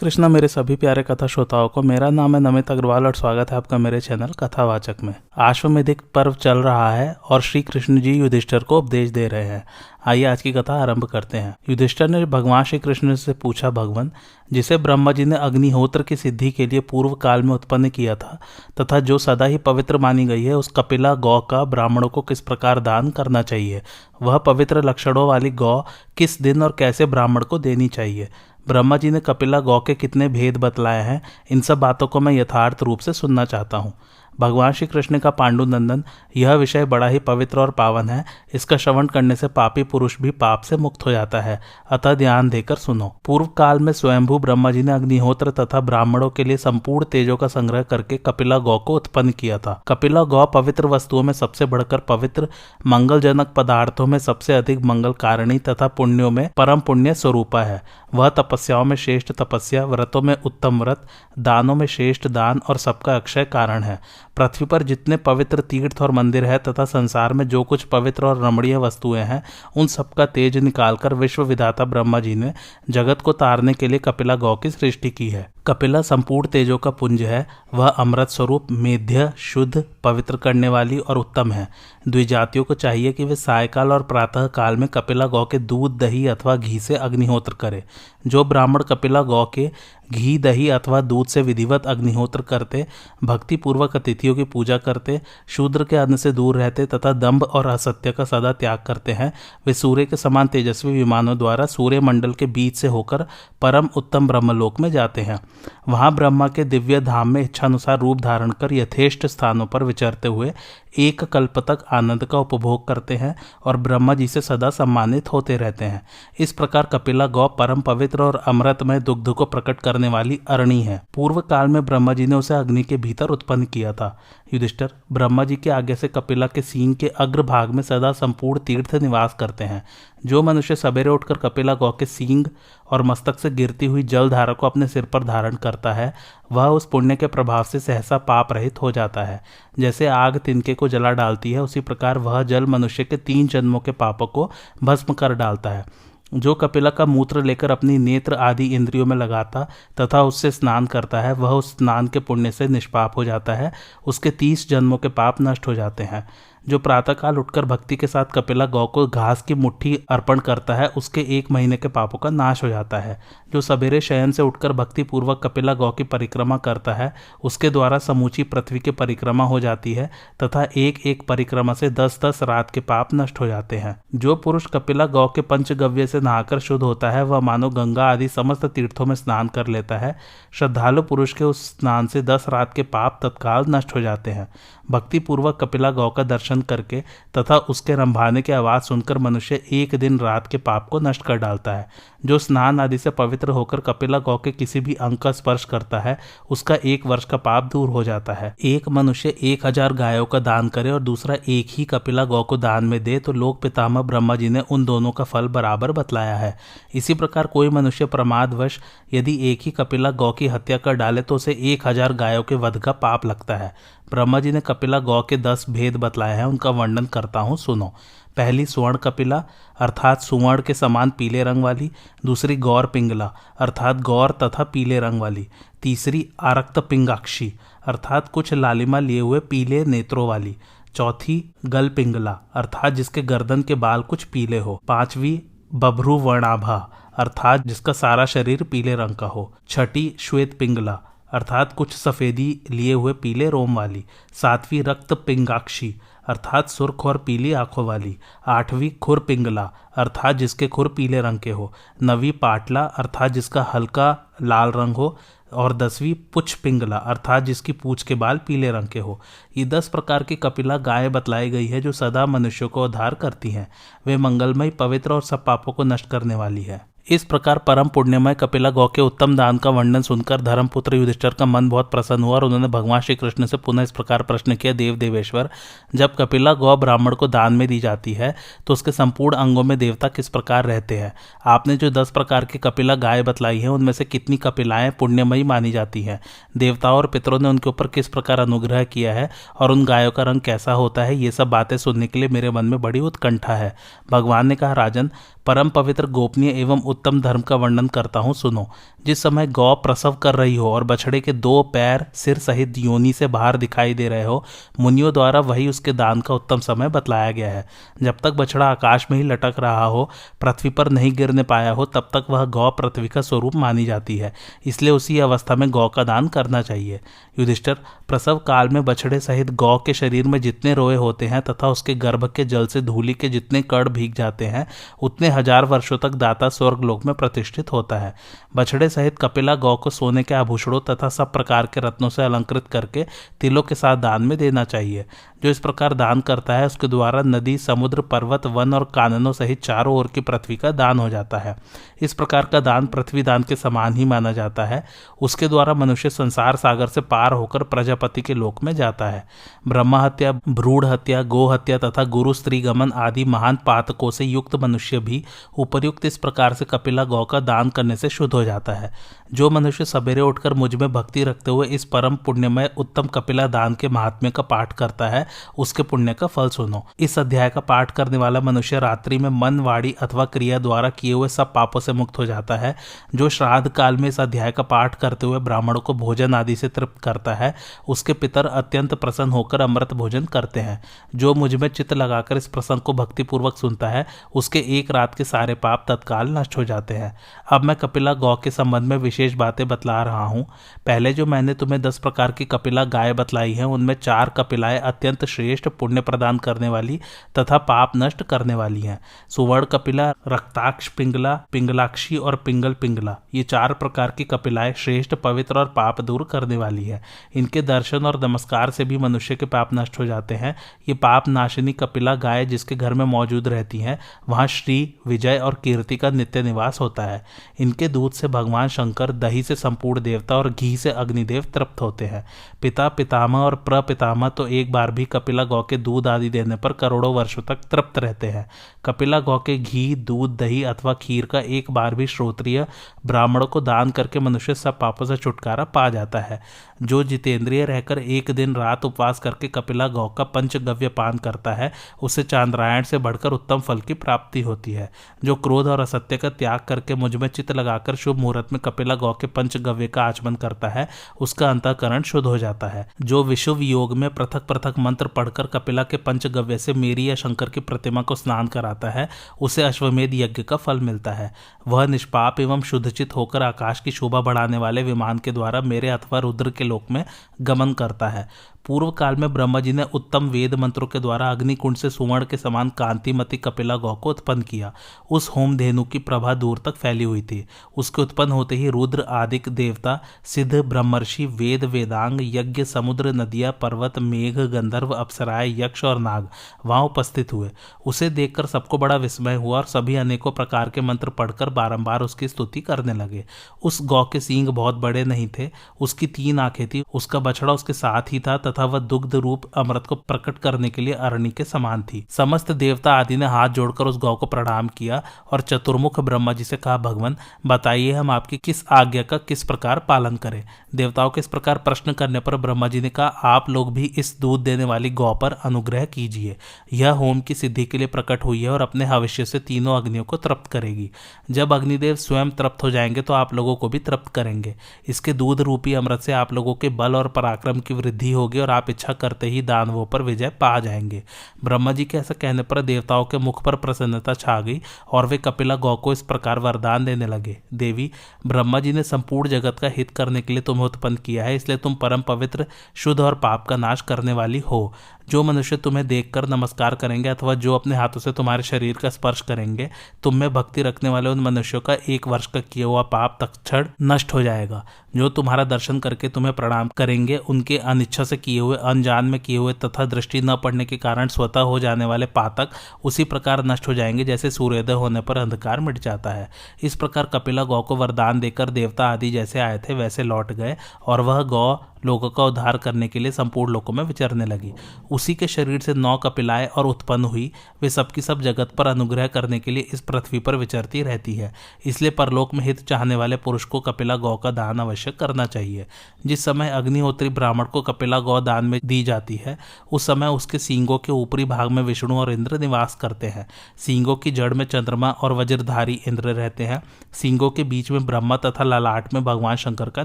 कृष्णा मेरे सभी प्यारे कथा श्रोताओं को, मेरा नाम है नमित अग्रवाल और स्वागत है आपका मेरे चैनल कथावाचक में। आश्वमेधिक पर्व चल रहा है और श्री कृष्ण जी युधिष्ठर को उपदेश दे रहे हैं। आइए आज की कथा आरंभ करते हैं। युधिष्ठर ने भगवान श्री कृष्ण से पूछा, भगवान, जिसे ब्रह्मा जी ने अग्निहोत्र की सिद्धि के लिए पूर्व काल में उत्पन्न किया था तथा जो सदा ही पवित्र मानी गई है, उस कपिला गौ का ब्राह्मणों को किस प्रकार दान करना चाहिए? वह पवित्र लक्षणों वाली गौ किस दिन और कैसे ब्राह्मण को देनी चाहिए? ब्रह्मा जी ने कपिला गौ के कितने भेद बतलाए हैं, इन सब बातों को मैं यथार्थ रूप से सुनना चाहता हूँ। भगवान श्री कृष्ण का पांडुनंदन, यह विषय बड़ा ही पवित्र और पावन है। इसका श्रवण करने से पापी पुरुष भी पाप से मुक्त हो जाता है। अतः ध्यान देकर सुनो। पूर्व काल में स्वयंभू ब्रह्मा जी ने अग्निहोत्र तथा ब्राह्मणों के लिए संपूर्ण तेजों का संग्रह करके कपिला गौ को उत्पन्न किया था। कपिला गौ पवित्र वस्तुओं में सबसे बढ़कर पवित्र, मंगलजनक पदार्थों में सबसे अधिक मंगल कारणी तथा पुण्यों में परम पुण्य स्वरूपा है। वह तपस्याओं में श्रेष्ठ तपस्या, व्रतों में उत्तम व्रत, दानों में श्रेष्ठ दान और सबका अक्षय कारण है। पृथ्वी पर जितने पवित्र तीर्थ और मंदिर है तथा संसार में जो कुछ पवित्र और रमणीय वस्तुएँ हैं, उन सबका तेज निकालकर विश्व विधाता ब्रह्मा जी ने जगत को तारने के लिए कपिला गौ की सृष्टि की है। कपिला संपूर्ण तेजों का पुंज है, वह अमृत स्वरूप, मेध्य, शुद्ध, पवित्र करने वाली और उत्तम है। द्विजातियों को चाहिए कि वे सायकाल और प्रातः काल में कपिला गौ के दूध, दही अथवा घी से अग्निहोत्र करें। जो ब्राह्मण कपिला गौ के घी, दही अथवा दूध से विधिवत अग्निहोत्र करते भक्ति पूर्वक अतिथियों की पूजा करते, शूद्र के अन्न से दूर रहते तथा दम्भ और असत्य का सदा त्याग करते हैं, वे सूर्य के समान तेजस्वी विमानों द्वारा सूर्य मंडल के बीच से होकर परम उत्तम ब्रह्मलोक में जाते हैं। वहाँ ब्रह्मा के दिव्य धाम में इच्छानुसार रूप धारण कर यथेष्ट स्थानों पर विचरते हुए एक कल्प तक आनंद का उपभोग करते हैं और ब्रह्मा जी से सदा सम्मानित होते रहते हैं। इस प्रकार कपिला गौ परम पवित्र और अमृतमय दुग्ध को प्रकट करने वाली अरणी है। पूर्व काल में ब्रह्मा जी ने उसे अग्नि के भीतर उत्पन्न किया था। युधिष्ठर, ब्रह्मा जी के आगे से कपिला के सीन के अग्रभाग में सदा संपूर्ण तीर्थ निवास करते हैं। जो मनुष्य सवेरे उठकर कपिला गौ के सींग और मस्तक से गिरती हुई जल धारा को अपने सिर पर धारण करता है, वह उस पुण्य के प्रभाव से सहसा पाप रहित हो जाता है। जैसे आग तिनके को जला डालती है, उसी प्रकार वह जल मनुष्य के तीन जन्मों के पापों को भस्म कर डालता है। जो कपिला का मूत्र लेकर अपनी नेत्र आदि इंद्रियों में लगाता तथा उससे स्नान करता है, वह उस स्नान के पुण्य से निष्पाप हो जाता है, उसके तीस जन्मों के पाप नष्ट हो जाते हैं। जो प्रातःकाल उठकर भक्ति के साथ कपिला गौ को घास की मुट्ठी अर्पण करता है, उसके एक महीने के पापों का नाश हो जाता है। जो सवेरे शयन से उठकर भक्ति पूर्वक कपिला गौ की परिक्रमा करता है, उसके द्वारा समूची पृथ्वी की परिक्रमा हो जाती है, तथा एक एक परिक्रमा से दस दस रात के पाप नष्ट हो जाते हैं। जो पुरुष कपिला गौ के पंचगव्य से नहाकर शुद्ध होता है, वह मानो गंगा आदि समस्त तीर्थों में स्नान कर लेता है। श्रद्धालु पुरुष के उस स्नान से दस रात के पाप तत्काल नष्ट हो जाते हैं। भक्ति पूर्वक कपिला गौ का दर्शन करके तथा उसके रंभाने की आवाज़ सुनकर मनुष्य एक दिन रात के पाप को नष्ट कर डालता है। जो स्नान आदि से पवित्र होकर कपिला गौ के किसी भी अंग का स्पर्श करता है, उसका एक वर्ष का पाप दूर हो जाता है। एक मनुष्य एक हज़ार गायों का दान करे और दूसरा एक ही कपिला गौ को दान में दे तो लोक पितामह ब्रह्मा जी ने उन दोनों का फल बराबर बतलाया है। इसी प्रकार कोई मनुष्य प्रमादवश यदि एक ही कपिला गौ की हत्या कर डाले तो उसे एक हज़ार गायों के वध का पाप लगता है। ब्रह्मा जी ने कपिला गौ के दस भेद बतलाए हैं, उनका वर्णन करता हूँ, सुनो। पहली सुवर्ण कपिला, अर्थात सुवर्ण के समान पीले रंग वाली, दूसरी गौर पिंगला, अर्थात गौर तथा पीले रंग वाली, तीसरी आरक्त पिंगाक्षी, अर्थात कुछ लालिमा लिए हुए पीले नेत्रों वाली, चौथी गल पिंगला, अर्थात जिसके गर्दन के बाल कुछ पीले हो, पांचवी बभ्रू वर्णाभा, अर्थात जिसका सारा शरीर पीले रंग का हो, छठी श्वेत पिंगला, अर्थात कुछ सफ़ेदी लिए हुए पीले रोम वाली, सातवीं रक्त पिंगाक्षी अर्थात सुर्ख और पीली आँखों वाली। आठवीं, खुर पिंगला, अर्थात जिसके खुर पीले रंग के हो। नवी, पाटला, अर्थात जिसका हल्का लाल रंग हो। और दसवीं पुछ पिंगला, अर्थात जिसकी पूछ के बाल पीले रंग के हो। ये दस प्रकार की कपिला गाय बतलाई गई है, जो सदा मनुष्यों को उद्धार करती हैं। वे मंगलमय, पवित्र और सब पापों को नष्ट करने वाली है। इस प्रकार परम पुण्यमय कपिला गौ के उत्तम दान का वर्णन सुनकर धर्मपुत्र युधिष्ठर का मन बहुत प्रसन्न हुआ और उन्होंने भगवान श्री कृष्ण से पुनः इस प्रकार प्रश्न किया, देव देवेश्वर, जब कपिला गौ ब्राह्मण को दान में दी जाती है तो उसके संपूर्ण अंगों में देवता किस प्रकार रहते हैं? आपने जो दस प्रकार की कपिला गाय बतलाई है, उनमें से कितनी कपिलाएँ पुण्यमयी मानी जाती हैं? देवताओं और पितरों ने उनके ऊपर किस प्रकार अनुग्रह किया है और उन गायों का रंग कैसा होता है? ये सब बातें सुनने के लिए मेरे मन में बड़ी उत्कंठा है। भगवान ने कहा, राजन परम पवित्र, गोपनीय एवं उत्तम धर्म का वर्णन करता हूँ, सुनो। जिस समय गौ प्रसव कर रही हो और बछड़े के दो पैर सिर सहित योनि से बाहर दिखाई दे रहे हो, मुनियों द्वारा वही उसके दान का उत्तम समय बतलाया गया है। जब तक बछड़ा आकाश में ही लटक रहा हो, पृथ्वी पर नहीं गिरने पाया हो, तब तक वह गौ पृथ्वी का स्वरूप मानी जाती है। इसलिए उसी अवस्था में गौ का दान करना चाहिए। युधिष्ठर, प्रसव काल में बछड़े सहित गौ के शरीर में जितने रोए होते हैं तथा उसके गर्भ के जल से धूली के जितने कड़ भीग जाते हैं, उतने हज़ार वर्षों तक दाता स्वर्ग लोक में प्रतिष्ठित होता है। बछड़े सहित कपिला गौ को सोने के आभूषणों तथा सब प्रकार के रत्नों से अलंकृत करके तिलों के साथ दान में देना चाहिए। जो इस प्रकार दान करता है, उसके द्वारा नदी, समुद्र, पर्वत, वन और काननों सहित चारों ओर की पृथ्वी का दान हो जाता है। इस प्रकार का दान पृथ्वी दान के समान ही माना जाता है। उसके द्वारा मनुष्य संसार सागर से पार होकर प्रजापति के लोक में जाता है। ब्रह्मा हत्या भ्रूढ़ हत्या, गो हत्या तथा गुरु स्त्री गमन आदि महान पातकों से युक्त मनुष्य भी उपयुक्त इस प्रकार से कपिला गौ का दान करने से शुद्ध हो जाता है। जो मनुष्य सवेरे उठकर मुझमें भक्ति रखते हुए इस परम पुण्यमय उत्तम कपिला दान के महात्म्य का पाठ करता है, उसके पुण्य का फल सुनो। इस अध्याय का पाठ करने वाला मनुष्य रात्रि में मन, वाणी अथवा क्रिया द्वारा किए हुए सब पापों से मुक्त हो जाता है। जो श्राद्ध काल में इस अध्याय का पाठ करते हुए ब्राह्मणों को भोजन आदि से तृप्त करता है, उसके पितर अत्यंत प्रसन्न होकर अमृत भोजन करते हैं। जो मुझमें चित्त लगाकर इस प्रसंग को भक्तिपूर्वक सुनता है, उसके एक रात के सारे पाप तत्काल नष्ट हो जाते हैं। अब मैं कपिला गौ के संबंध में विशेष बातें बतला रहा हूँ। पहले जो मैंने तुम्हें दस प्रकार की कपिला गाय बतलाई है, उनमें चार कपिलाएँ अत्यंत श्रेष्ठ पुण्य प्रदान करने वाली तथा पाप नष्ट करने वाली हैं। सुवर्ण कपिला, रक्ताक्ष पिंगला, पिंगलाक्षी और पिंगल पिंगला, ये चार प्रकार की कपिलाएँ श्रेष्ठ, पवित्र और पाप दूर करने वाली है। इनके दर्शन और नमस्कार से भी मनुष्य के पाप नष्ट हो जाते हैं। ये पाप नाशिनी कपिला गाय जिसके घर में मौजूद रहती हैं, वहाँ श्री विजय और कीर्ति का नित्य निवास होता है। इनके दूध से भगवान शंकर, दही से संपूर्ण देवता और घी से अग्निदेव तृप्त होते हैं। पिता पितामह और प्रपितामह तो एक बार भी कपिला गौ के दूध आदि देने पर करोड़ों वर्षों तक तृप्त रहते हैं। कपिला गौ के घी, दूध, दही अथवा खीर का एक बार भी श्रोत्रिय ब्राह्मणों को दान करके मनुष्य सब पापों से छुटकारा पा जाता है। जो जितेंद्रिय रहकर एक दिन रात उपवास करके कपिला गौ का पंचगव्य पान करता है, उसे चांद्रायण से बढ़कर उत्तम फल की प्राप्ति होती है। जो क्रोध और असत्य का त्याग करके मुझमें चित्त लगाकर शुभ मुहूर्त में कपिला, गौ के पंचगव्य का आचमन करता है, उसका अंतकरण शुद्ध हो जाता है। जो विशुभ योग में पृथक पृथक मंत्र पढ़कर कपिला के पंचगव्य से मेरी या शंकर की प्रतिमा को स्नान कराता है, उसे अश्वमेध यज्ञ का फल मिलता है। वह निष्पाप एवं शुद्धचित होकर आकाश की शोभा बढ़ाने वाले विमान के द्वारा मेरे अथवा रुद्र के लोक में गमन करता है। पूर्व काल में ब्रह्मा जी ने उत्तम वेद मंत्रों के द्वारा अग्निकुंड से सुवर्ण के समान कांतिमती कपिला, गौ को उत्पन्न किया। उस होम धेनु की प्रभा दूर तक फैली हुई थी। उसके उत्पन्न होते ही रुद्र, आदिक देवता, सिद्ध ब्रह्मर्षि, वेद, वेदांग, यज्ञ, समुद्र, नदिया, पर्वत, मेघ, गंधर्व अप्सराय यक्ष और नाग वहाँ उपस्थित हुए। उसे देखकर सबको बड़ा विस्मय हुआ और सभी अनेकों प्रकार के मंत्र पढ़कर बारंबार उसकी स्तुति करने लगे। उस गौ के सींग बहुत बड़े नहीं थे। उसकी तीन आँखें थी। उसका बछड़ा उसके साथ ही था तथा वह दुग्ध रूप अमृत को प्रकट करने के लिए अरणी के समान थी। समस्त देवता आदि ने हाथ जोड़कर उस गौ को प्रणाम किया और चतुर्मुख ब्रह्मा जी से कहा, भगवान, बताइए हम आपकी किस आज्ञा का किस प्रकार पालन करें? देवताओं के इस प्रकार प्रश्न करने पर ब्रह्मा जी ने कहा, आप लोग भी इस दूध देने वाली गौ पर अनुग्रह कीजिए। यह होम की सिद्धि के लिए प्रकट हुई है और अपने भविष्य से तीनों अग्नियों को तृप्त करेगी। जब अग्निदेव स्वयं तृप्त हो जाएँगे तो आप लोगों को भी तृप्त करेंगे। इसके दूध रूपी अमृत से आप लोगों के बल और पराक्रम की वृद्धि होगी और आप इच्छा करते ही दानवों पर विजय पा जाएँगे। ब्रह्मा जी के ऐसा कहने पर देवताओं के मुख पर प्रसन्नता छा गई और वे कपिला गौ को इस प्रकार वरदान देने लगे। देवी, ब्रह्मा जी ने संपूर्ण जगत का हित करने के लिए तुम्हें उत्पन्न किया है, इसलिए तुम परम पवित्र, शुद्ध और पाप का नाश करने वाली हो। जो मनुष्य तुम्हें देखकर नमस्कार करेंगे अथवा जो अपने हाथों से तुम्हारे शरीर का स्पर्श करेंगे, तुम में भक्ति रखने वाले उन मनुष्यों का एक वर्ष का किया हुआ पाप तक्षण नष्ट हो जाएगा। जो तुम्हारा दर्शन करके तुम्हें प्रणाम करेंगे, उनके अनिच्छा से किए हुए, अनजान में किए हुए तथा दृष्टि न पड़ने के कारण स्वतः हो जाने वाले पातक उसी प्रकार नष्ट हो जाएँगे जैसे सूर्योदय होने पर अंधकार मिट जाता है। इस प्रकार कपिला गौ को वरदान देकर देवता आदि जैसे आए थे, वैसे लौट गए और वह गौ लोगों का उद्धार करने के लिए संपूर्ण लोकों में विचरने लगी। उसी के शरीर से नौ कपिलाएँ और उत्पन्न हुई। वे सबकी सब जगत पर अनुग्रह करने के लिए इस पृथ्वी पर विचरती रहती है। इसलिए परलोक में हित चाहने वाले पुरुष को कपिला गौ का दान अवश्य करना चाहिए। जिस समय अग्निहोत्री ब्राह्मण को कपिला गौ दान में दी जाती है, उस समय उसके सींगों के ऊपरी भाग में विष्णु और इंद्र निवास करते हैं। सींगों की जड़ में चंद्रमा और वज्रधारी इंद्र रहते हैं। सींगों के बीच में ब्रह्मा तथा ललाट में भगवान शंकर का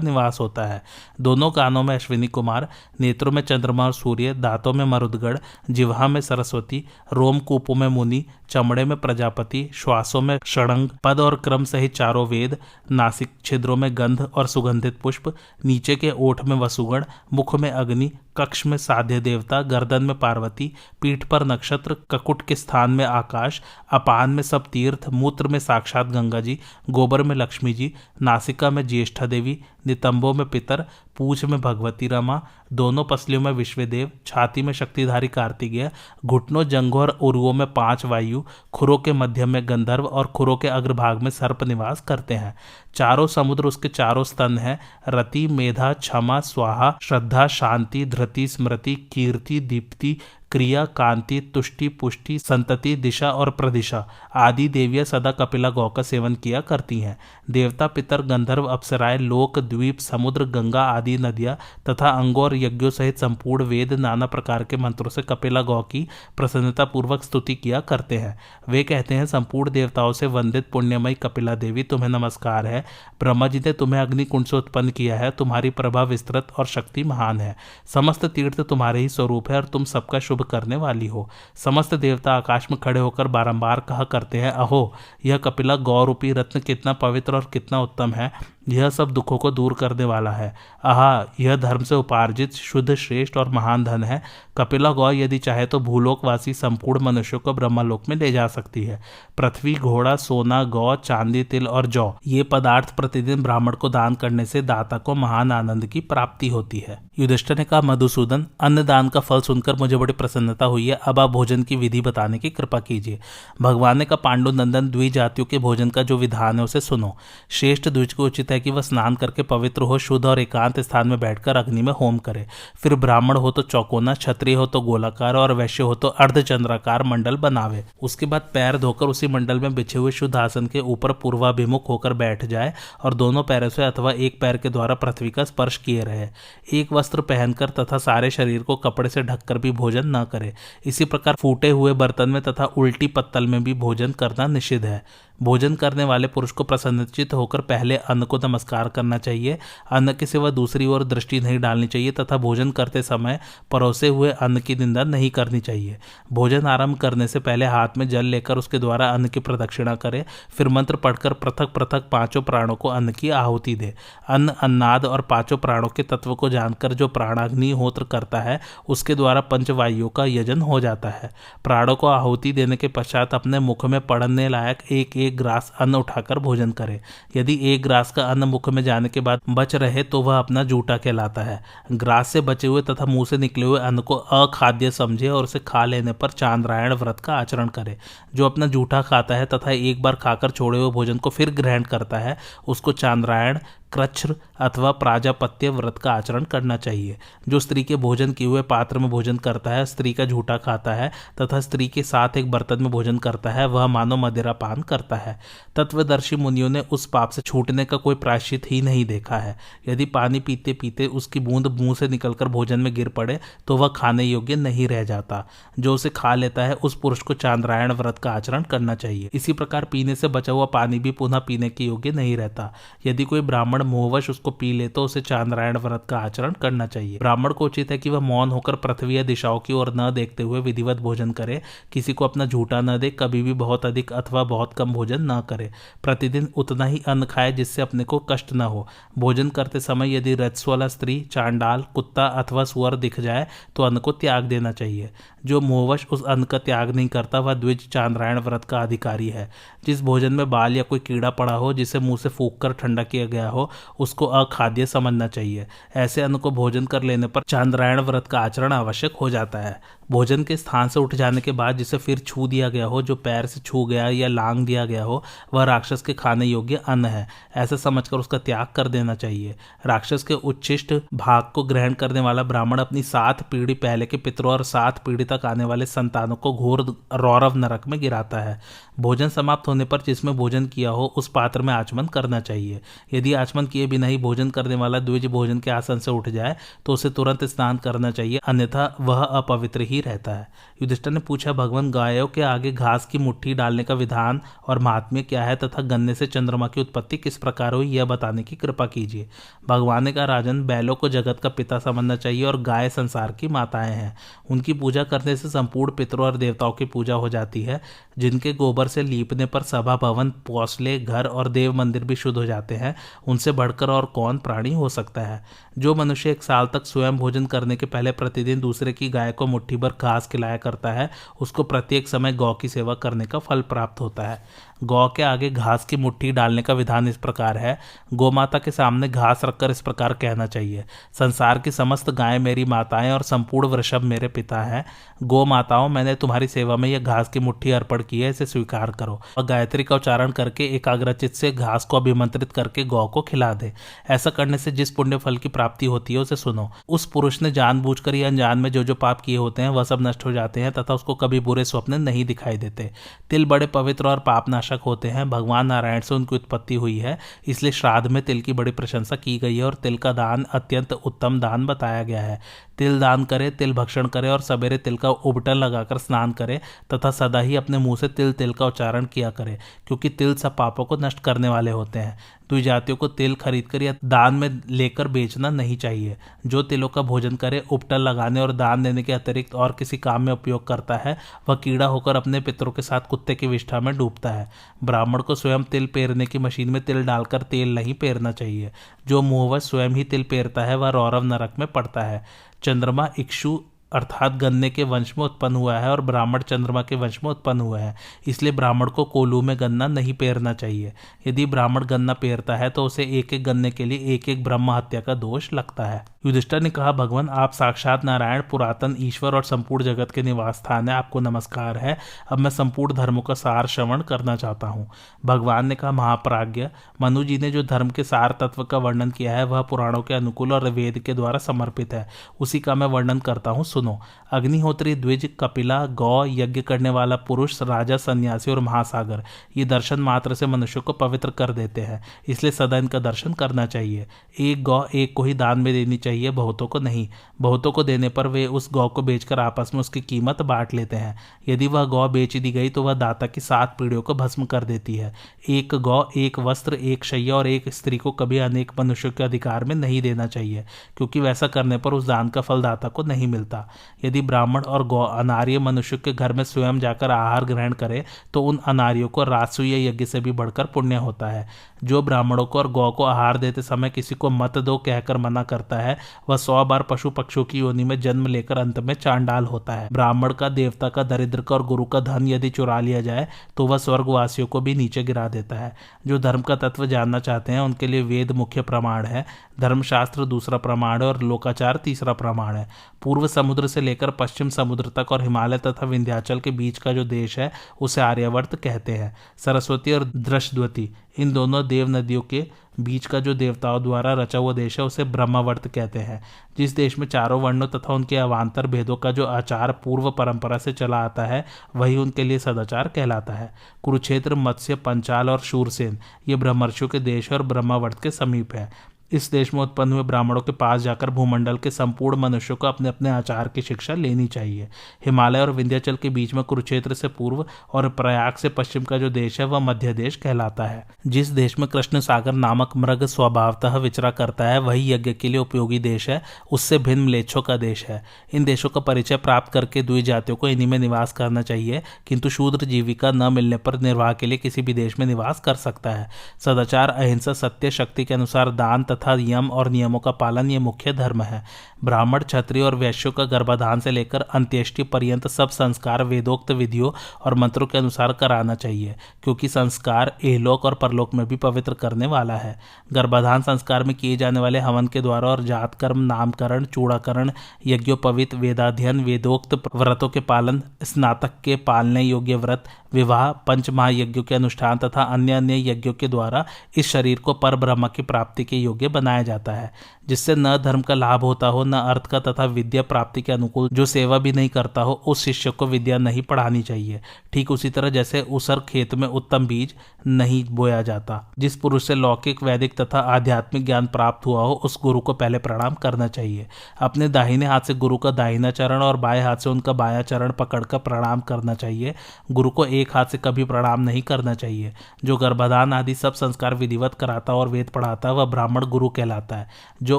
निवास होता है। दोनों कानों में अश्विनी कुमार, नेत्रों में चंद्रमा और सूर्य, दांतों में मरुदगढ़ जिह्वा में सरस्वती रोमकूपों में मुनि, चमड़े में प्रजापति, श्वासों में षडंग, पद और क्रम सहित चारों वेद, नासिक छिद्रों में गंध और सुगंधित पुष्प, नीचे के ओठ में वसुगण, मुख में अग्नि, कक्ष में साध्य देवता, गर्दन में पार्वती, पीठ पर नक्षत्र, ककुट के स्थान में आकाश, अपान में सब तीर्थ, मूत्र में साक्षात गंगा जी, गोबर में लक्ष्मी जी, नासिका में ज्येष्ठा देवी, नितंबों में पितर पूछ में भगवती रमा, दोनों पसलियों में विश्वदेव, छाती में शक्तिधारी कार्तिकेय, घुटनों, जंगों और उर्वों में पाँच वायु, खुरों के मध्य में गंधर्व और खुरों के अग्रभाग में सर्प निवास करते हैं। चारों समुद्र उसके चारों स्तन हैं। रति, मेधा, क्षमा, स्वाहा, श्रद्धा, शांति, धृति, स्मृति, कीर्ति, दीप्ति क्रिया, कांति, तुष्टि, पुष्टि, संतति, दिशा और प्रदिशा आदि देवियाँ सदा कपिला गौ का सेवन किया करती हैं। देवता, पितर, गंधर्व, अप्सराएँ, लोक, द्वीप, समुद्र, गंगा आदि नदियाँ तथा अंगों और यज्ञों सहित संपूर्ण वेद नाना प्रकार के मंत्रों से कपिला गौ की प्रसन्नता पूर्वक स्तुति किया करते हैं। वे कहते हैं, संपूर्ण देवताओं से वंदित पुण्यमयी कपिला देवी, तुम्हें नमस्कार है। ब्रह्मा जी ने तुम्हें अग्निकुंड से उत्पन्न किया है। तुम्हारी प्रभा विस्तृत और शक्ति महान है। समस्त तीर्थ तुम्हारे ही स्वरूप है और तुम सबका शुभ करने वाली हो। समस्त देवता आकाश में खड़े होकर बारंबार कहा करते हैं, अहो, यह कपिला गौरूपी रत्न कितना पवित्र और कितना उत्तम है। यह सब दुखों को दूर करने वाला है। आहा, यह धर्म से उपार्जित शुद्ध, श्रेष्ठ और महान धन है। कपिला गौ यदि चाहे तो भूलोकवासी संपूर्ण मनुष्यों को ब्रह्मलोक में ले जा सकती है। पृथ्वी, घोड़ा, सोना, गौ, चांदी, तिल और जौ, ये पदार्थ प्रतिदिन ब्राह्मण को दान करने से दाता को महान आनंद की प्राप्ति होती है। युधिष्ठर ने कहा, मधुसूदन अन्न दान का फल सुनकर मुझे बड़ी प्रसन्नता हुई है। अब आप भोजन की विधि बताने की कृपा कीजिए। भगवान ने कहा पांडु नंदन द्विजातियों के भोजन का जो विधान है उसे सुनो। श्रेष्ठ द्विज को उचित है कि वह स्नान करके पवित्र हो, शुद्ध और एकांत स्थान में बैठकर अग्नि में होम करे। फिर ब्राह्मण हो तो चौकोना, क्षत्रिय हो तो गोलाकार और वैश्य हो तो अर्धचंद्राकार मंडल बनावे। उसके बाद पैर धोकर उसी मंडल में बिछे हुए शुद्ध आसन के ऊपर पूर्वाभिमुख होकर बैठ जाए और दोनों पैरों से अथवा एक पैर के द्वारा पृथ्वी का स्पर्श किए रहे। एक वस्त्र पहनकर तथा सारे शरीर को कपड़े से ढककर भी भोजन न करे। इसी प्रकार फूटे हुए बर्तन में तथा उल्टी पत्तल में भी भोजन करना निषिद्ध है। भोजन करने वाले पुरुष को प्रसन्नचित होकर पहले अन्न को नमस्कार करना चाहिए। अन्न के सिवा दूसरी ओर दृष्टि नहीं डालनी चाहिए तथा भोजन करते समय परोसे हुए अन्न की निंदा नहीं करनी चाहिए। भोजन आरंभ करने से पहले हाथ में जल लेकर उसके द्वारा अन्न की प्रदक्षिणा करे। फिर मंत्र पढ़कर पृथक पृथक पाँचों प्राणों को अन्न की आहुति दे। अन्न अन्नाद और पाँचों प्राणों के तत्व को जानकर जो प्राणाग्नि होत्र करता है, उसके द्वारा पंचवायुओं का यजन हो जाता है। प्राणों को आहुति देने के पश्चात अपने मुख में पड़ने लायक एक एक ग्रास अन्न उठाकर भोजन करे। यदि एक ग्रास का अन्न मुख में जाने के बाद बच रहे तो वह अपना जूटा कहलाता है। ग्रास से बचे हुए तथा मुँह से निकले हुए अन्न को अखाद्य समझे और उसे खा लेने पर चांद्रायण व्रत का आचरण करे। जो अपना जूठा खाता है तथा एक बार खाकर छोड़े हुए भोजन को फिर ग्रहण करता है, उसको चांद्रायण क्रच्छ्र अथवा प्राजापत्य व्रत का आचरण करना चाहिए। जो स्त्री के भोजन किए हुए पात्र में भोजन करता है, स्त्री का झूठा खाता है, तथा स्त्री के साथ एक बर्तन में भोजन करता है, वह मानव मदिरा पान करता है। तत्वदर्शी मुनियों ने उस पाप से छूटने का कोई प्रायश्चित ही नहीं देखा है। यदि पानी पीते पीते उसकी बूंद मुँह से निकलकर भोजन में गिर पड़े तो वह खाने योग्य नहीं रह जाता। जो उसे खा लेता है, उस पुरुष को चांद्रायण व्रत का आचरण करना चाहिए। इसी प्रकार पीने से बचा हुआ पानी भी पुनः पीने के योग्य नहीं रहता। यदि कोई ब्राह्मण मोहवश उसको पी ले तो उसे चांद्रायण व्रत का आचरण करना चाहिए। ब्राह्मण को उचित है कि वह मौन होकर पृथ्वी दिशाओं की ओर न देखते हुए विधिवत भोजन करे। किसी को अपना झूठा न दे, कभी भी बहुत अधिक अथवा बहुत कम भोजन न करे। प्रतिदिन उतना ही अन्न खाए जिससे अपने को कष्ट न हो। भोजन करते समय यदि रजस्वला स्त्री, चांडाल, कुत्ता अथवा सुअर दिख जाए तो अन्न को त्याग देना चाहिए। जो मोहवश उस अन्न का त्याग नहीं करता, वह द्विज चांद्रायण व्रत का अधिकारी है। जिस भोजन में बाल या कोई कीड़ा पड़ा हो, जिसे मुँह से फूक कर ठंडा किया गया हो उसको अखाद्य समझना चाहिए। ऐसे अन्न को भोजन कर लेने पर चांद्रायण व्रत का आचरण आवश्यक हो जाता है। भोजन के स्थान से उठ जाने के बाद जिसे फिर छू दिया गया हो, जो पैर से छू गया या लांग दिया गया हो, वह राक्षस के खाने योग्य अन्न है। ऐसा समझकर उसका त्याग कर देना चाहिए। राक्षस के उच्छिष्ट भाग को ग्रहण करने वाला ब्राह्मण अपनी सात पीढ़ी पहले के पितरों और सात पीढ़ी तक आने वाले संतानों को घोर, रौरव नरक में गिराता है। भोजन समाप्त होने पर जिसमें भोजन किया हो, उस पात्र में आचमन करना चाहिए। यदि आचमन किए बिना ही भोजन करने वाला द्विज भोजन के आसन से उठ जाए तो उसे तुरंत स्नान करना चाहिए। अन्यथा वह अपवित्र ही रहता है। युधिष्ठर ने पूछा, भगवान, गायों के आगे घास की मुट्ठी डालने का विधान और महात्म्य क्या है तथा गन्ने से चंद्रमा की उत्पत्ति किस प्रकार हुई, यह बताने की कृपा कीजिए। भगवान ने कहा, राजन, बैलों को जगत का पिता समझना चाहिए और गाय संसार की माताएँ हैं। उनकी पूजा करने से संपूर्ण पितरों और देवताओं की पूजा हो जाती है, जिनके गोबर से लीपने पर सभा, भवन, पौसले, घर और देव मंदिर भी शुद्ध हो जाते हैं। उनसे बढ़कर और कौन प्राणी हो सकता है? जो मनुष्य एक साल तक स्वयं भोजन करने के पहले प्रतिदिन दूसरे की गाय को मुट्ठी घास खिलाया करता है, उसको प्रत्येक समय गौ की सेवा करने का फल प्राप्त होता है। गौ के आगे घास की मुट्ठी डालने का विधान इस प्रकार है। गौ माता के सामने घास रखकर इस प्रकार कहना चाहिए। संसार की समस्त गायें मेरी माताएँ और संपूर्ण वृषभ मेरे पिता हैं। गौ माताओं, मैंने तुम्हारी सेवा में यह घास की मुट्ठी अर्पण की है, इसे स्वीकार करो। और गायत्री का उच्चारण करके एकाग्रचित से घास को अभिमंत्रित करके गौ को खिला दे। ऐसा करने से जिस पुण्य फल की प्राप्ति होती है, उसे सुनो। उस पुरुष ने जानबूझकर या अनजान में जो जो पाप किए होते हैं, वह सब नष्ट हो जाते हैं, तथा उसको कभी बुरे स्वप्न नहीं दिखाई देते। तिल बड़े पवित्र और पापनाशक शासक होते हैं। भगवान नारायण से उनकी उत्पत्ति हुई है। इसलिए श्राद्ध में तिल की बड़ी प्रशंसा की गई है और तिल का दान अत्यंत उत्तम दान बताया गया है। तिल दान करे, तिल भक्षण करे और सवेरे तिल का उबटन लगाकर स्नान करे तथा सदा ही अपने मुँह से तिल तिल का उच्चारण किया करे, क्योंकि तिल सब पापों को नष्ट करने वाले होते हैं। द्विजातियों को तिल खरीद कर या दान में लेकर बेचना नहीं चाहिए। जो तिलों का भोजन करे उपटन लगाने और दान देने के अतिरिक्त और किसी काम में उपयोग करता है, वह कीड़ा होकर अपने पितरों के साथ कुत्ते की विष्ठा में डूबता है। ब्राह्मण को स्वयं तिल पेरने की मशीन में तिल डालकर तेल नहीं पेरना चाहिए। जो मुंहवश स्वयं ही तिल पेरता है, वह रौरव नरक में पड़ता है। चंद्रमा इक्षु अर्थात गन्ने के वंश में उत्पन्न हुआ है और ब्राह्मण चंद्रमा के वंश में उत्पन्न हुआ है। इसलिए ब्राह्मण को कोलू में गन्ना नहीं पेरना चाहिए। यदि ब्राह्मण गन्ना पेरता है तो उसे एक एक गन्ने के लिए एक एक ब्रह्म हत्या का दोष लगता है। युधिष्ठर ने कहा, भगवान, आप साक्षात नारायण, पुरातन, ईश्वर और संपूर्ण जगत के निवास स्थान है। आपको नमस्कार है। अब मैं संपूर्ण धर्मों का सार श्रवण करना चाहता हूँ। भगवान ने कहा, महाप्राज्ञ, मनु जी ने जो धर्म के सार तत्व का वर्णन किया है, वह पुराणों के अनुकूल और वेद के द्वारा समर्पित है। उसी का मैं वर्णन करता हूँ। सुनो। अग्निहोत्री, द्विज, कपिला, गौ, यज्ञ करने वाला पुरुष, राजा, सन्यासी और महासागर, ये दर्शन मात्र से मनुष्य को पवित्र कर देते हैं। इसलिए सदा इनका दर्शन करना चाहिए। एक गौ एक को ही दान में देनी चाहिए, बहुतों को नहीं। बहुतों को देने पर वे उस गौ को बेचकर आपस में उसकी कीमत बांट लेते हैं। यदि वह गौ बेच दी गई तो वह दाता की सात पीढ़ियों को भस्म कर देती है। एक गौ, एक वस्त्र, एक शैया और एक स्त्री को कभी अनेक मनुष्यों के अधिकार में नहीं देना चाहिए, क्योंकि वैसा करने पर उस दान का फल दाता को नहीं मिलता। यदि ब्राह्मण और गौ अनार्य मनुष्य के घर में स्वयं जाकर आहार ग्रहण करे तो उन अनार्यों को राजसूय यज्ञ से भी बढ़कर पुण्य होता है। जो ब्राह्मणों को और गौ को आहार देते समय किसी को मत दो कहकर मना करता है, वह सौ बार पशु पक्षियों की योनि में जन्म लेकर अंत में चांडाल होता है। ब्राह्मण का, देवता का, दरिद्र का और गुरु का धन यदि चुरा लिया जाए तो वह स्वर्गवासियों को भी नीचे गिरा देता है। जो धर्म का तत्व जानना चाहते हैं, उनके लिए वेद मुख्य प्रमाण है। धर्मशास्त्र दूसरा प्रमाण है और लोकाचार तीसरा प्रमाण है। पूर्व समुद्र से लेकर पश्चिम समुद्र तक और हिमालय तथा विंध्याचल के बीच का जो देश है, उसे आर्यवर्त कहते हैं। सरस्वती और दृष्टवती इन दोनों देव नदियों के बीच का जो देवताओं द्वारा रचा हुआ देश है, उसे ब्रह्मावर्त कहते हैं। जिस देश में चारों वर्णों तथा उनके अवान्तर भेदों का जो आचार पूर्व परंपरा से चला आता है, वही उनके लिए सदाचार कहलाता है। कुरुक्षेत्र, मत्स्य, पंचाल और शूरसेन, ये ब्रह्मर्षियों के देश और ब्रह्मावर्त के समीप है। इस देश में उत्पन्न हुए ब्राह्मणों के पास जाकर भूमंडल के संपूर्ण मनुष्यों को अपने अपने आचार की शिक्षा लेनी चाहिए। हिमालय और विंध्याचल के बीच में कुरुक्षेत्र से पूर्व और प्रयाग से पश्चिम का जो देश है, वह मध्य देश कहलाता है। जिस देश में कृष्ण सागर नामक मृग स्वभावतः विचरा करता है, वही यज्ञ के लिए उपयोगी देश है। उससे भिन्न म्लेच्छों का देश है। इन देशों का परिचय प्राप्त करके दुई जातियों को इन्हीं में निवास करना चाहिए, किंतु शूद्र जीविका न मिलने पर निर्वाह के लिए किसी भी देश में निवास कर सकता है। सदाचार, अहिंसा, सत्य, शक्ति के अनुसार दान तथा यम और नियमों का पालन ये मुख्य धर्म है। ब्राह्मण, क्षत्रिय और वैश्यों का गर्भाधान से लेकर अंत्येष्टि पर्यंत सब संस्कार वेदोक्त विधियों और मंत्रों के अनुसार कराना चाहिए, क्योंकि संस्कार एहलोक और परलोक में भी पवित्र करने वाला है। गर्भाधान संस्कार में किए जाने वाले हवन के द्वारा और जात कर्म नामकरण, चूड़ाकरण, यज्ञोपवित, वेदाध्ययन, वेदोक्त व्रतों के पालन, स्नातक के पालने योग्य व्रत, विवाह पंच महायज्ञों के अनुष्ठान तथा अन्य अन्य यज्ञों के द्वारा इस शरीर को पर ब्रह्म की प्राप्ति के योग्य बनाया जाता है, जिससे न धर्म का लाभ होता हो, न अर्थ का तथा विद्या प्राप्ति के अनुकूल जो सेवा भी नहीं करता हो, उस शिष्य को विद्या नहीं पढ़ानी चाहिए। ठीक उसी तरह जैसे उसर खेत में उत्तम बीज नहीं बोया जाता, जिस पुरुष से लौकिक, वैदिक तथा आध्यात्मिक ज्ञान प्राप्त हुआ हो, उस गुरु को पहले प्रणाम करना चाहिए। अपने दाहिने हाथ से गुरु का दाहिना चरण और बाएँ हाथ से उनका बाया चरण पकड़कर प्रणाम करना चाहिए। गुरु को एक हाथ से कभी प्रणाम नहीं करना चाहिए। जो गर्भाधान आदि सब संस्कार विधिवत कराता और वेद पढ़ाता, वह ब्राह्मण गुरु कहलाता है, जो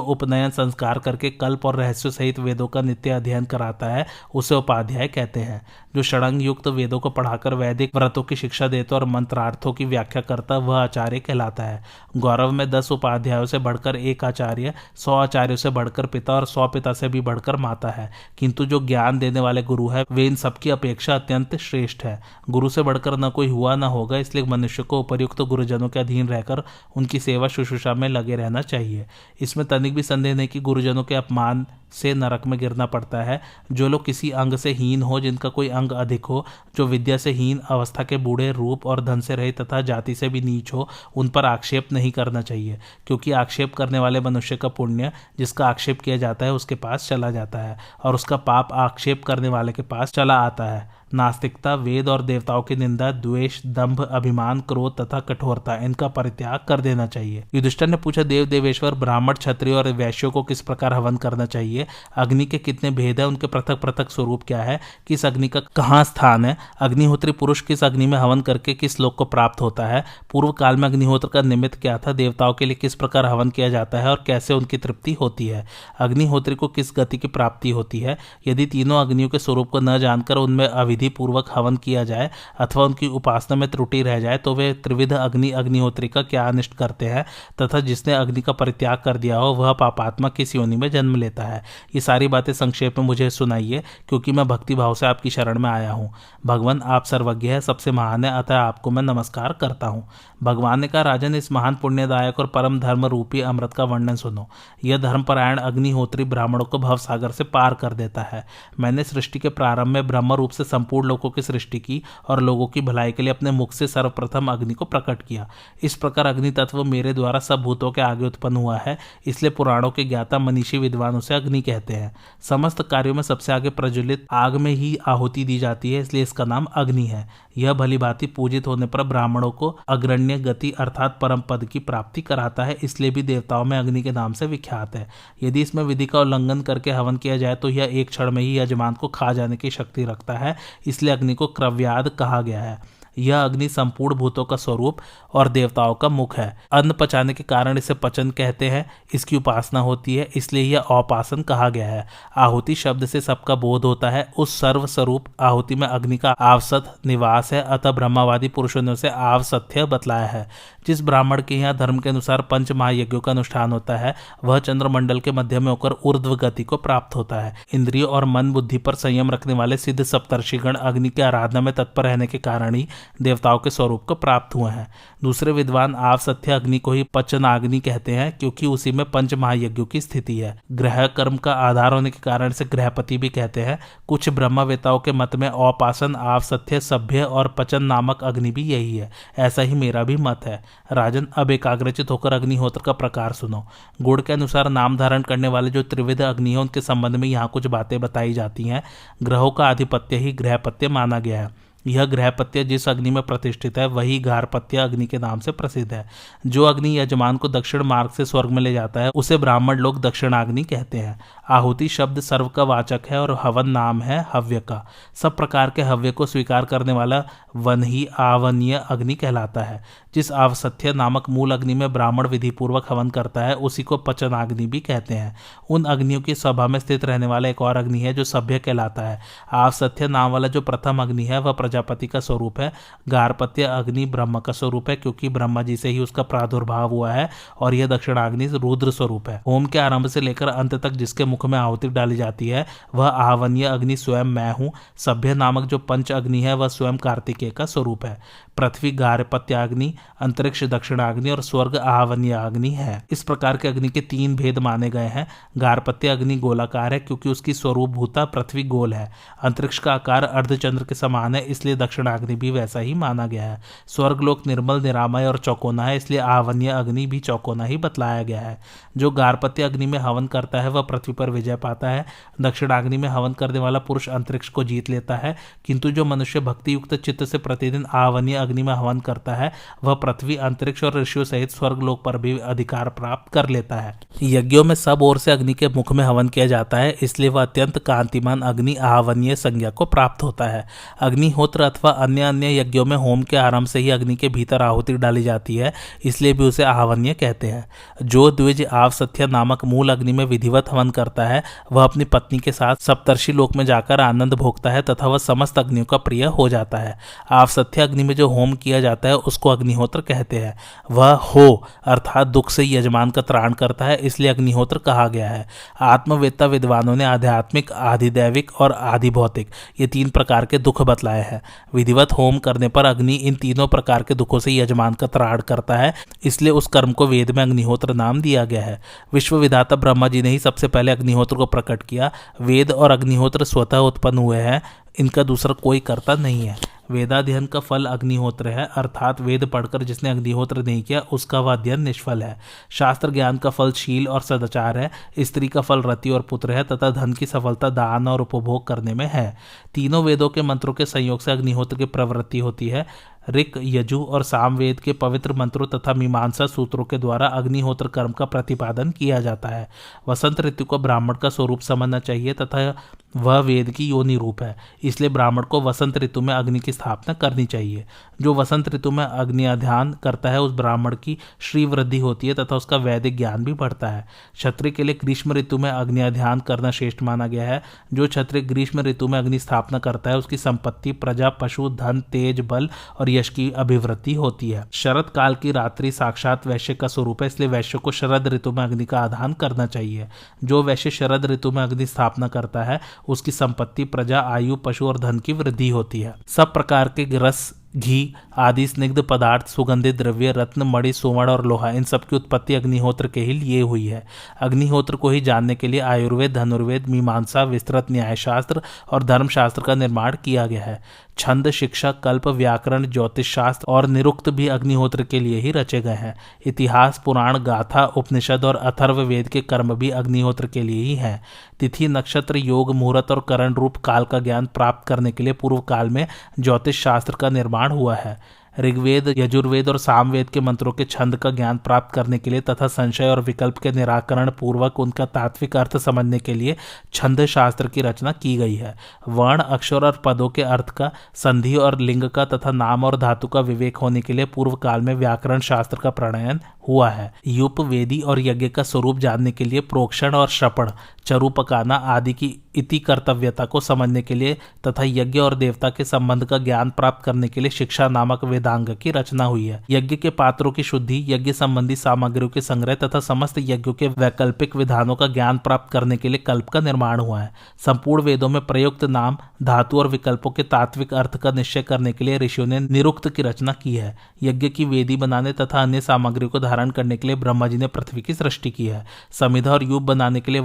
उपनयन, संस्कार करके कल्प और रहस्य सहित वेदों का नित्य अध्ययन कराता है, उसे उपाध्याय कहते हैं। जो षडंग युक्त वेदों को पढ़ाकर वैदिक व्रतों की शिक्षा देता और मंत्रार्थों की व्याख्या करता, वह आचार्य कहलाता है। गौरव में दस उपाध्यायों से बढ़कर एक आचार्य, सौ आचार्यों से बढ़कर पिता और सौ पिता से भी बढ़कर माता है। किंतु जो ज्ञान देने वाले गुरु है, वे इन सबकी अपेक्षा अत्यंत श्रेष्ठ है। गुरु से बढ़कर न कोई हुआ न होगा, इसलिए मनुष्य को उपयुक्त गुरुजनों के अधीन रहकर उनकी सेवा शुश्रूषा में लगे रहना चाहिए। इसमें तनिक भी संदेह नहीं कि गुरुजनों के अपमान से नरक में गिरना पड़ता है। जो लोग किसी अंग से हीन हो, जिनका कोई अंग अधिक हो जो विद्या से हीन अवस्था के बूढ़े रूप और धन से रहे तथा जाति से भी नीच हो, उन पर आक्षेप नहीं करना चाहिए, क्योंकि आक्षेप करने वाले मनुष्य का पुण्य, जिसका आक्षेप किया जाता है, उसके पास चला जाता है, और उसका पाप आक्षेप करने वाले के पास चला आता है। नास्तिकता, वेद और देवताओं की निंदा, द्वेष, दंभ, अभिमान, क्रोध तथा कठोरता, इनका परित्याग कर देना चाहिए। युधिष्ठर ने पूछा देव देवेश्वर ब्राह्मण, क्षत्रिय और वैश्यों को किस प्रकार हवन करना चाहिए? अग्नि के कितने भेद है? उनके पृथक पृथक स्वरूप क्या है? किस अग्नि का कहाँ स्थान है? अग्निहोत्री पुरुष किस अग्नि में हवन करके किस लोक को प्राप्त होता है? पूर्व काल में अग्निहोत्र का निमित्त क्या था? देवताओं के लिए किस प्रकार हवन किया जाता है और कैसे उनकी तृप्ति होती है? अग्निहोत्री को किस गति की प्राप्ति होती है? यदि तीनों अग्नियों के स्वरूप को न जानकर उनमें अविधि पूर्वक हवन किया जाए अथवा उनकी उपासना में त्रुटि रह जाए तो वे त्रिविध अग्नि अग्निहोत्री का क्या अनिष्ट करते हैं तथा जिसने अग्नि का परित्याग कर दिया हो, वह पापात्मा किस योनि में जन्म लेता है? ये सारी बातें संक्षेप में मुझे सुनाइए, क्योंकि मैं भक्तिभाव से आपकी शरण में आया हूँ। भगवान, आप सर्वज्ञ है, सबसे महान है, अतः आपको मैं नमस्कार करता हूँ। भगवान ने कहा, राजन, इस महान पुण्यदायक और परम धर्म रूपी अमृत का वर्णन सुनो। यह धर्मपरायण अग्निहोत्री ब्राह्मणों को भव सागर से पार कर देता है। मैंने सृष्टि के प्रारंभ में ब्रह्म रूप से संपूर्ण लोगों की सृष्टि की और लोगों की भलाई के लिए अपने मुख से सर्वप्रथम अग्नि को प्रकट किया। इस प्रकार अग्नि तत्व मेरे द्वारा सब भूतों के आगे उत्पन्न हुआ है, इसलिए पुराणों के ज्ञाता मनीषी विद्वानों से अग्नि कहते हैं। समस्त कार्यों में सबसे आगे प्रज्वलित आग में ही आहुति दी जाती है, इसलिए इसका नाम अग्नि है। यह भली भांति पूजित होने पर ब्राह्मणों को अग्रण्य गति अर्थात परम पद की प्राप्ति कराता है, इसलिए भी देवताओं में अग्नि के नाम से विख्यात है। यदि इसमें विधि का उल्लंघन करके हवन किया जाए तो यह एक क्षण में ही यजमान को खा जाने की शक्ति रखता है, इसलिए अग्नि को क्रव्याद कहा गया है। यह अग्नि संपूर्ण भूतों का स्वरूप और देवताओं का मुख है। अन्न पचाने के कारण इसे पचन कहते हैं, इसकी उपासना होती है, इसलिए यह औपासन कहा गया है। आहुति शब्द से सबका बोध होता है। उस सर्व स्वरूप आहुति में अग्नि का आवसत निवास है, अतः ब्रह्मवादी पुरुषों ने उसे आवसत्य बतलाया है। जिस ब्राह्मण के यहाँ धर्म के अनुसार पंच महायज्ञों का अनुष्ठान होता है, वह चंद्रमंडल के मध्य में होकर ऊर्ध्व गति को प्राप्त होता है। इंद्रियों और मन बुद्धि पर संयम रखने वाले सिद्ध सप्तर्षिगण अग्नि की आराधना में तत्पर रहने के कारण ही देवताओं के स्वरूप को प्राप्त हुए हैं। दूसरे विद्वान आप सत्य अग्नि को ही पचनाग्नि कहते हैं, क्योंकि उसी में पंच महायज्ञों की स्थिति है। ग्रह कर्म का आधार होने के कारण से ग्रहपति भी कहते हैं। कुछ ब्रह्मवेताओं के मत में औपासन, आप सत्य, सभ्य और पचन नामक अग्नि भी यही है। ऐसा ही मेरा भी मत है। राजन, अब एकाग्रचित होकर अग्निहोत्र का प्रकार सुनो। गुड़ के अनुसार नाम धारण करने वाले जो त्रिविध अग्नि है, उनके संबंध में यहाँ कुछ बातें बताई जाती हैं। ग्रहों का आधिपत्य ही ग्रहपत्य माना गया है। यह ग्रहपत्य जिस अग्नि में प्रतिष्ठित है, वही गारपत्य अग्नि के नाम से प्रसिद्ध है। जो अग्नि यजमान को दक्षिण मार्ग से स्वर्ग में ले जाता है, उसे ब्राह्मण लोग दक्षिणाग्नि कहते हैं। आहुति शब्द सर्व का वाचक है और हवन नाम है हव्य का। सब प्रकार के हव्य को स्वीकार करने वाला वन ही आवनीय अग्नि कहलाता है। जिस आवसथ्य नामक मूल अग्नि में ब्राह्मण विधि पूर्वक हवन करता है, उसी को पचन अग्नि भी कहते हैं। उन अग्नियों की सभा में स्थित रहने वाला एक और अग्नि है, जो सभ्य कहलाता है। आवसथ्य नाम वाला जो प्रथम अग्नि है, वह प्रजा प्रजापति का स्वरूप है, गारपत्य अग्नि ब्रह्म का स्वरूप है, क्योंकि ब्रह्मा जी से ही उसका प्रादुर्भाव हुआ है और यह दक्षिणाग्नि रुद्र स्वरूप है। होम के आरंभ से लेकर अंत तक जिसके मुख में आहुति डाली जाती है, वह आहवनीय अग्नि स्वयं मैं हूँ, सभ्य नामक जो पंच अग्नि है, वह स्वयं कार्तिकेय का स्वरूप है। पृथ्वी गार्हपत्याग्नि अंतरिक्ष दक्षिणाग्नि और स्वर्ग आहवनीय अग्नि है। इस प्रकार के अग्नि के तीन भेद माने गए हैं। गार्हपत्य अग्नि गोलाकार है, क्योंकि उसकी स्वरूप भूता पृथ्वी गोल है। अंतरिक्ष का आकार अर्धचंद्र के समान है, इसलिए दक्षिणाग्नि भी वैसा ही माना गया है। स्वर्गलोक निर्मल, निरामय और चौकोना है, इसलिए आवन्य अग्नि भी चौकोना ही बतलाया गया है। जो गार्हपत्य अग्नि में हवन करता है, वह पृथ्वी पर विजय पाता है। दक्षिणाग्नि में हवन करने वाला पुरुष अंतरिक्ष को जीत लेता है, किंतु जो मनुष्य भक्ति युक्त चित्त से प्रतिदिन आवन्य अग्नि में हवन करता है, वह पृथ्वी, अंतरिक्ष और ऋषियों सहित स्वर्गलोक पर भी अधिकार प्राप्त कर लेता है। यज्ञों में सब ओर से अग्नि के मुख में हवन किया जाता है, इसलिए वह अत्यंत कांतिमान अग्नि आहवनीय संज्ञा को प्राप्त होता है। अग्निहोत्र अथवा अन्य अन्य यज्ञों में होम के आरंभ से ही अग्नि के भीतर आहुति डाली जाती है, इसलिए भी उसे आहवनीय कहते हैं। जो द्विज आवसथ्य नामक मूल अग्नि में विधिवत हवन करता है, वह अपनी पत्नी के साथ सप्तर्षि लोक में जाकर आनंद भोगता है तथा वह समस्त अग्नियों का प्रिय हो जाता है। आवसथ्य अग्नि में जो होम किया जाता है, उसको अग्निहोत्र कहते हैं। वह हो, अर्थात दुख से यजमान का त्राण करता है, इसलिए अग्निहोत्र कहा गया है। आत्मवेत्ता विद्वानों ने आध्यात्मिक, आधिदैविक और आधि भौतिक ये तीन प्रकार के दुख बतलाए हैं। विधिवत होम करने पर अग्नि इन तीनों प्रकार के दुखों से यजमान का त्राण करता है, इसलिए उस कर्म को वेद में अग्निहोत्र नाम दिया गया है। विश्व विधाता ब्रह्मा जी ने ही सबसे पहले अग्निहोत्र को प्रकट किया। वेद और अग्निहोत्र स्वतः उत्पन्न हुए हैं। इनका दूसरा कोई करता नहीं है। वेदाध्ययन का फल अग्निहोत्र है, अर्थात वेद पढ़कर जिसने अग्निहोत्र नहीं किया, उसका वह अध्ययन निष्फल है। शास्त्र ज्ञान का फल शील और सदाचार है, स्त्री का फल रति और पुत्र है, तथा धन की सफलता दान और उपभोग करने में है। तीनों वेदों के मंत्रों के संयोग से अग्निहोत्र की प्रवृत्ति होती है। ऋक, यजु और सामवेद के पवित्र मंत्रों तथा मीमांसा सूत्रों के द्वारा अग्निहोत्र कर्म का प्रतिपादन किया जाता है। वसंत ऋतु को ब्राह्मण का स्वरूप समझना चाहिए तथा वह वेद की योनि रूप है। इसलिए ब्राह्मण को वसंत ऋतु में अग्नि की स्थापना करनी चाहिए। जो वसंत ऋतु में अग्नि अध्यान करता है, उस ब्राह्मण की श्री वृद्धि होती है तथा उसका वैदिक ज्ञान भी बढ़ता है। क्षत्रिय के लिए ग्रीष्म ऋतु में अग्नि अध्यान करना श्रेष्ठ माना गया है। जो क्षत्रिय ग्रीष्म ऋतु में अग्नि स्थापना करता है, उसकी संपत्ति, प्रजा, पशु, धन, तेज, बल और यश की अभिवृद्धि होती है। शरद काल की रात्रि साक्षात वैश्य का स्वरूप है, इसलिए वैश्य को शरद ऋतु में अग्नि का आधान करना चाहिए। जो वैश्य शरद ऋतु में अग्नि स्थापना करता है, उसकी संपत्ति, प्रजा, आयु, पशु और धन की वृद्धि होती है। सब प्रकार के रस, घी आदि, स्निग्ध पदार्थ, सुगंधित द्रव्य, रत्न, मणि, सुवर्ण और लोहा, इन सब की उत्पत्ति अग्निहोत्र के ही लिए हुई है। अग्निहोत्र को ही जानने के लिए आयुर्वेद, धनुर्वेद, मीमांसा, विस्तृत न्यायशास्त्र और धर्मशास्त्र का निर्माण किया गया है। छंद, शिक्षा, कल्प, व्याकरण, ज्योतिष शास्त्र और निरुक्त भी अग्निहोत्र के लिए ही रचे गए हैं। इतिहास, पुराण, गाथा, उपनिषद और अथर्व वेद के कर्म भी अग्निहोत्र के लिए ही हैं। तिथि, नक्षत्र, योग, मुहूर्त और करण रूप काल का ज्ञान प्राप्त करने के लिए पूर्व काल में ज्योतिष शास्त्र का निर्माण हुआ है। ऋग्वेद, यजुर्वेद और सामवेद के मंत्रों के छंद का ज्ञान प्राप्त करने के लिए तथा संशय और विकल्प के निराकरण पूर्वक उनका तात्विक अर्थ समझने के लिए छंद शास्त्र की रचना की गई है। वर्ण, अक्षर और पदों के अर्थ का, संधि और लिंग का तथा नाम और धातु का विवेक होने के लिए पूर्व काल में व्याकरण शास्त्र का प्रणयन हुआ है। युप, वेदी और यज्ञ का स्वरूप जानने के लिए प्रोक्षण और श्रपण चरु पकाना आदि की इति कर्तव्यता को समझने के लिए तथा यज्ञ और देवता के संबंध का ज्ञान प्राप्त करने के लिए शिक्षा नामक वेदांग की रचना हुई है। यज्ञ के पात्रों की शुद्धि, यज्ञ संबंधी सामग्रियों के संग्रह तथा समस्त यज्ञों के वैकल्पिक विधानों का ज्ञान प्राप्त करने के लिए कल्प का निर्माण हुआ है। संपूर्ण वेदों में प्रयुक्त नाम, धातु और विकल्पों के तात्विक अर्थ का निश्चय करने के लिए ऋषियों ने निरुक्त की रचना की है। यज्ञ की वेदी बनाने तथा अन्य सामग्रियों को धारण करने के लिए ब्रह्मा जी ने पृथ्वी की सृष्टि की है। समिधा और युग बनाने के लिए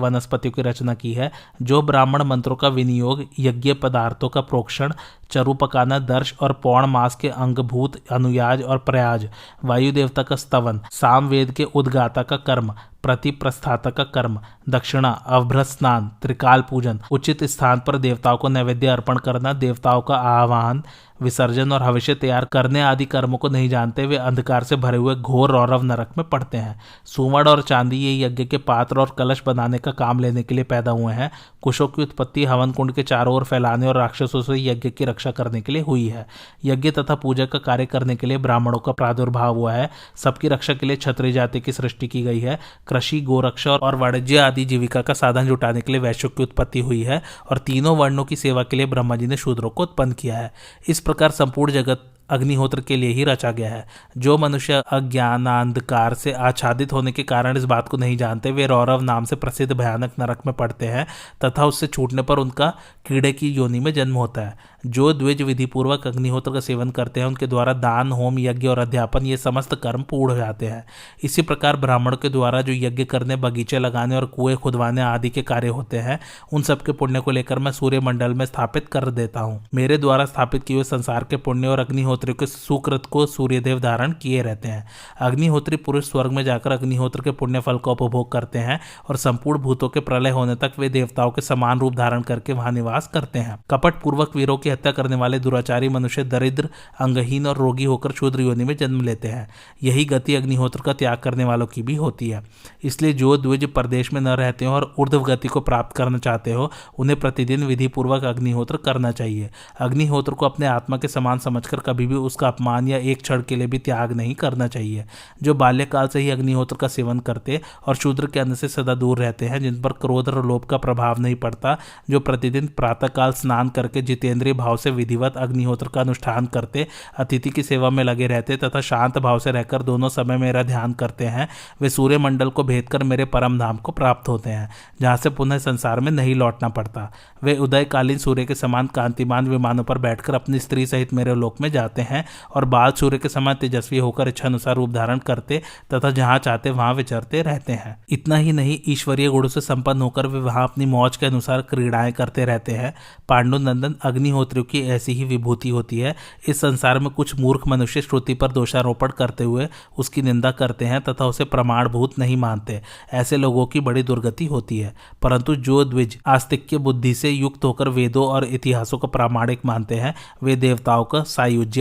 वनस्पतियों की रचना की है, जो ब्राह्मण मंत्रों का विनियोग, यज्ञ पदार्थों का प्रोक्षण, चरु पकाना, दर्श और पौण मास के अंगभूत अनुयाज और प्रयाज वायु देवता का स्तवन सामवेद के उद्गाता का कर्म प्रति प्रस्थाता का कर्म, दक्षिणा, अभ्र स्नान, त्रिकाल पूजन, उचित स्थान पर देवताओं को नैवेद्य अर्पण करना, देवताओं का आह्वान विसर्जन और भविष्य तैयार करने आदि कर्मों को नहीं जानते, वे अंधकार से भरे हुए घोर रौरव नरक में पड़ते हैं। सुवर्ण और चांदी ये यज्ञ के पात्र और कलश बनाने का काम लेने के लिए पैदा हुए हैं। कुशों की उत्पत्ति हवन कुंड के चारों ओर फैलाने और राक्षसों से यज्ञ की रक्षा करने के लिए हुई है। यज्ञ तथा पूजा का कार्य करने के लिए ब्राह्मणों का प्रादुर्भाव हुआ है। सबकी रक्षा के लिए क्षत्रिय जाति की सृष्टि की गई है। कृषि, गोरक्षा और वाणिज्य आदि जीविका का साधन जुटाने के लिए वैश्यों की उत्पत्ति हुई है और तीनों वर्णों की सेवा के लिए ब्रह्मा जी ने शूद्रों को उत्पन्न किया है। इस प्रकार संपूर्ण जगत अग्निहोत्र के लिए ही रचा गया है। जो मनुष्य अज्ञान अंधकार से आच्छादित होने के कारण इस बात को नहीं जानते, वे रौरव नाम से प्रसिद्ध भयानक नरक में पड़ते हैं तथा उससे छूटने पर उनका कीड़े की योनि में जन्म होता है। जो द्विज विधि पूर्वक अग्निहोत्र का सेवन करते हैं, उनके द्वारा दान, होम, यज्ञ और अध्यापन ये समस्त कर्म पूर्ण हो जाते हैं। इसी प्रकार ब्राह्मण के द्वारा जो यज्ञ करने, बगीचे लगाने और कुएँ खुदवाने आदि के कार्य होते हैं, उन सबके पुण्य को लेकर मैं सूर्य मंडल में स्थापित कर देता हूँ। मेरे द्वारा स्थापित किए हुए संसार के पुण्य और अग्निहोत्री के सुकृत को सूर्यदेव धारण किए रहते हैं। अग्निहोत्री पुरुष स्वर्ग में जाकर अग्निहोत्र के पुण्य फल का उपभोग करते हैं और संपूर्ण भूतों के प्रलय होने तक वे देवताओं के समान रूप धारण करके वहाँ निवास करते हैं। कपट पूर्वक वीरों की हत्या करने वाले दुराचारी मनुष्य दरिद्र, अंगहीन और रोगी होकर क्षुद्र योनि में जन्म लेते हैं। यही गति अग्निहोत्र का त्याग करने वालों की भी होती है। इसलिए जो द्विज प्रदेश में न रहते हो और ऊर्ध्व गति को प्राप्त करना चाहते हो, उन्हें प्रतिदिन विधि पूर्वक अग्निहोत्र करना चाहिए। अग्निहोत्र को अपने आत्मा के समान समझकर कभी भी उसका अपमान या एक क्षण के लिए भी त्याग नहीं करना चाहिए। जो बाल्यकाल से ही अग्निहोत्र का सेवन करते और शूद्र के अन्न से सदा दूर रहते हैं, जिन पर क्रोध और लोभ का प्रभाव नहीं पड़ता, जो प्रतिदिन प्रातःकाल स्नान करके जितेंद्रीय भाव से विधिवत अग्निहोत्र का अनुष्ठान करते, अतिथि की सेवा में लगे रहते तथा शांत भाव से रहकर दोनों समय मेरा ध्यान करते हैं, वे सूर्य मंडल को भेद कर मेरे परम धाम को प्राप्त होते हैं, जहाँ से पुनः संसार में नहीं लौटना पड़ता। वे उदयकालीन सूर्य के समान कांतिमान विमानों पर बैठकर अपनी स्त्री सहित मेरे लोक में जाते हैं और बाल सूर्य के समान तेजस्वी होकर इच्छा अनुसार रूप धारण करते तथा जहाँ चाहते वहाँ विचरते रहते हैं। इतना ही नहीं, ईश्वरीय गुणों से संपन्न होकर वे वहाँ अपनी मौज के अनुसार क्रीड़ाएँ करते रहते हैं। पांडु नंदन अग्निहोत्रियों की ऐसी ही विभूति होती है। इस संसार में कुछ मूर्ख मनुष्य श्रुति पर दोषारोपण करते हुए उसकी निंदा करते हैं तथा उसे प्रमाणभूत नहीं मानते। ऐसे लोगों की बड़ी दुर्गति होती है। परंतु जो द्विज आस्तिक्य बुद्धि से युक्त होकर वेदों और इतिहासों को प्रामाणिक मानते हैं, वे देवताओं का सायुज्य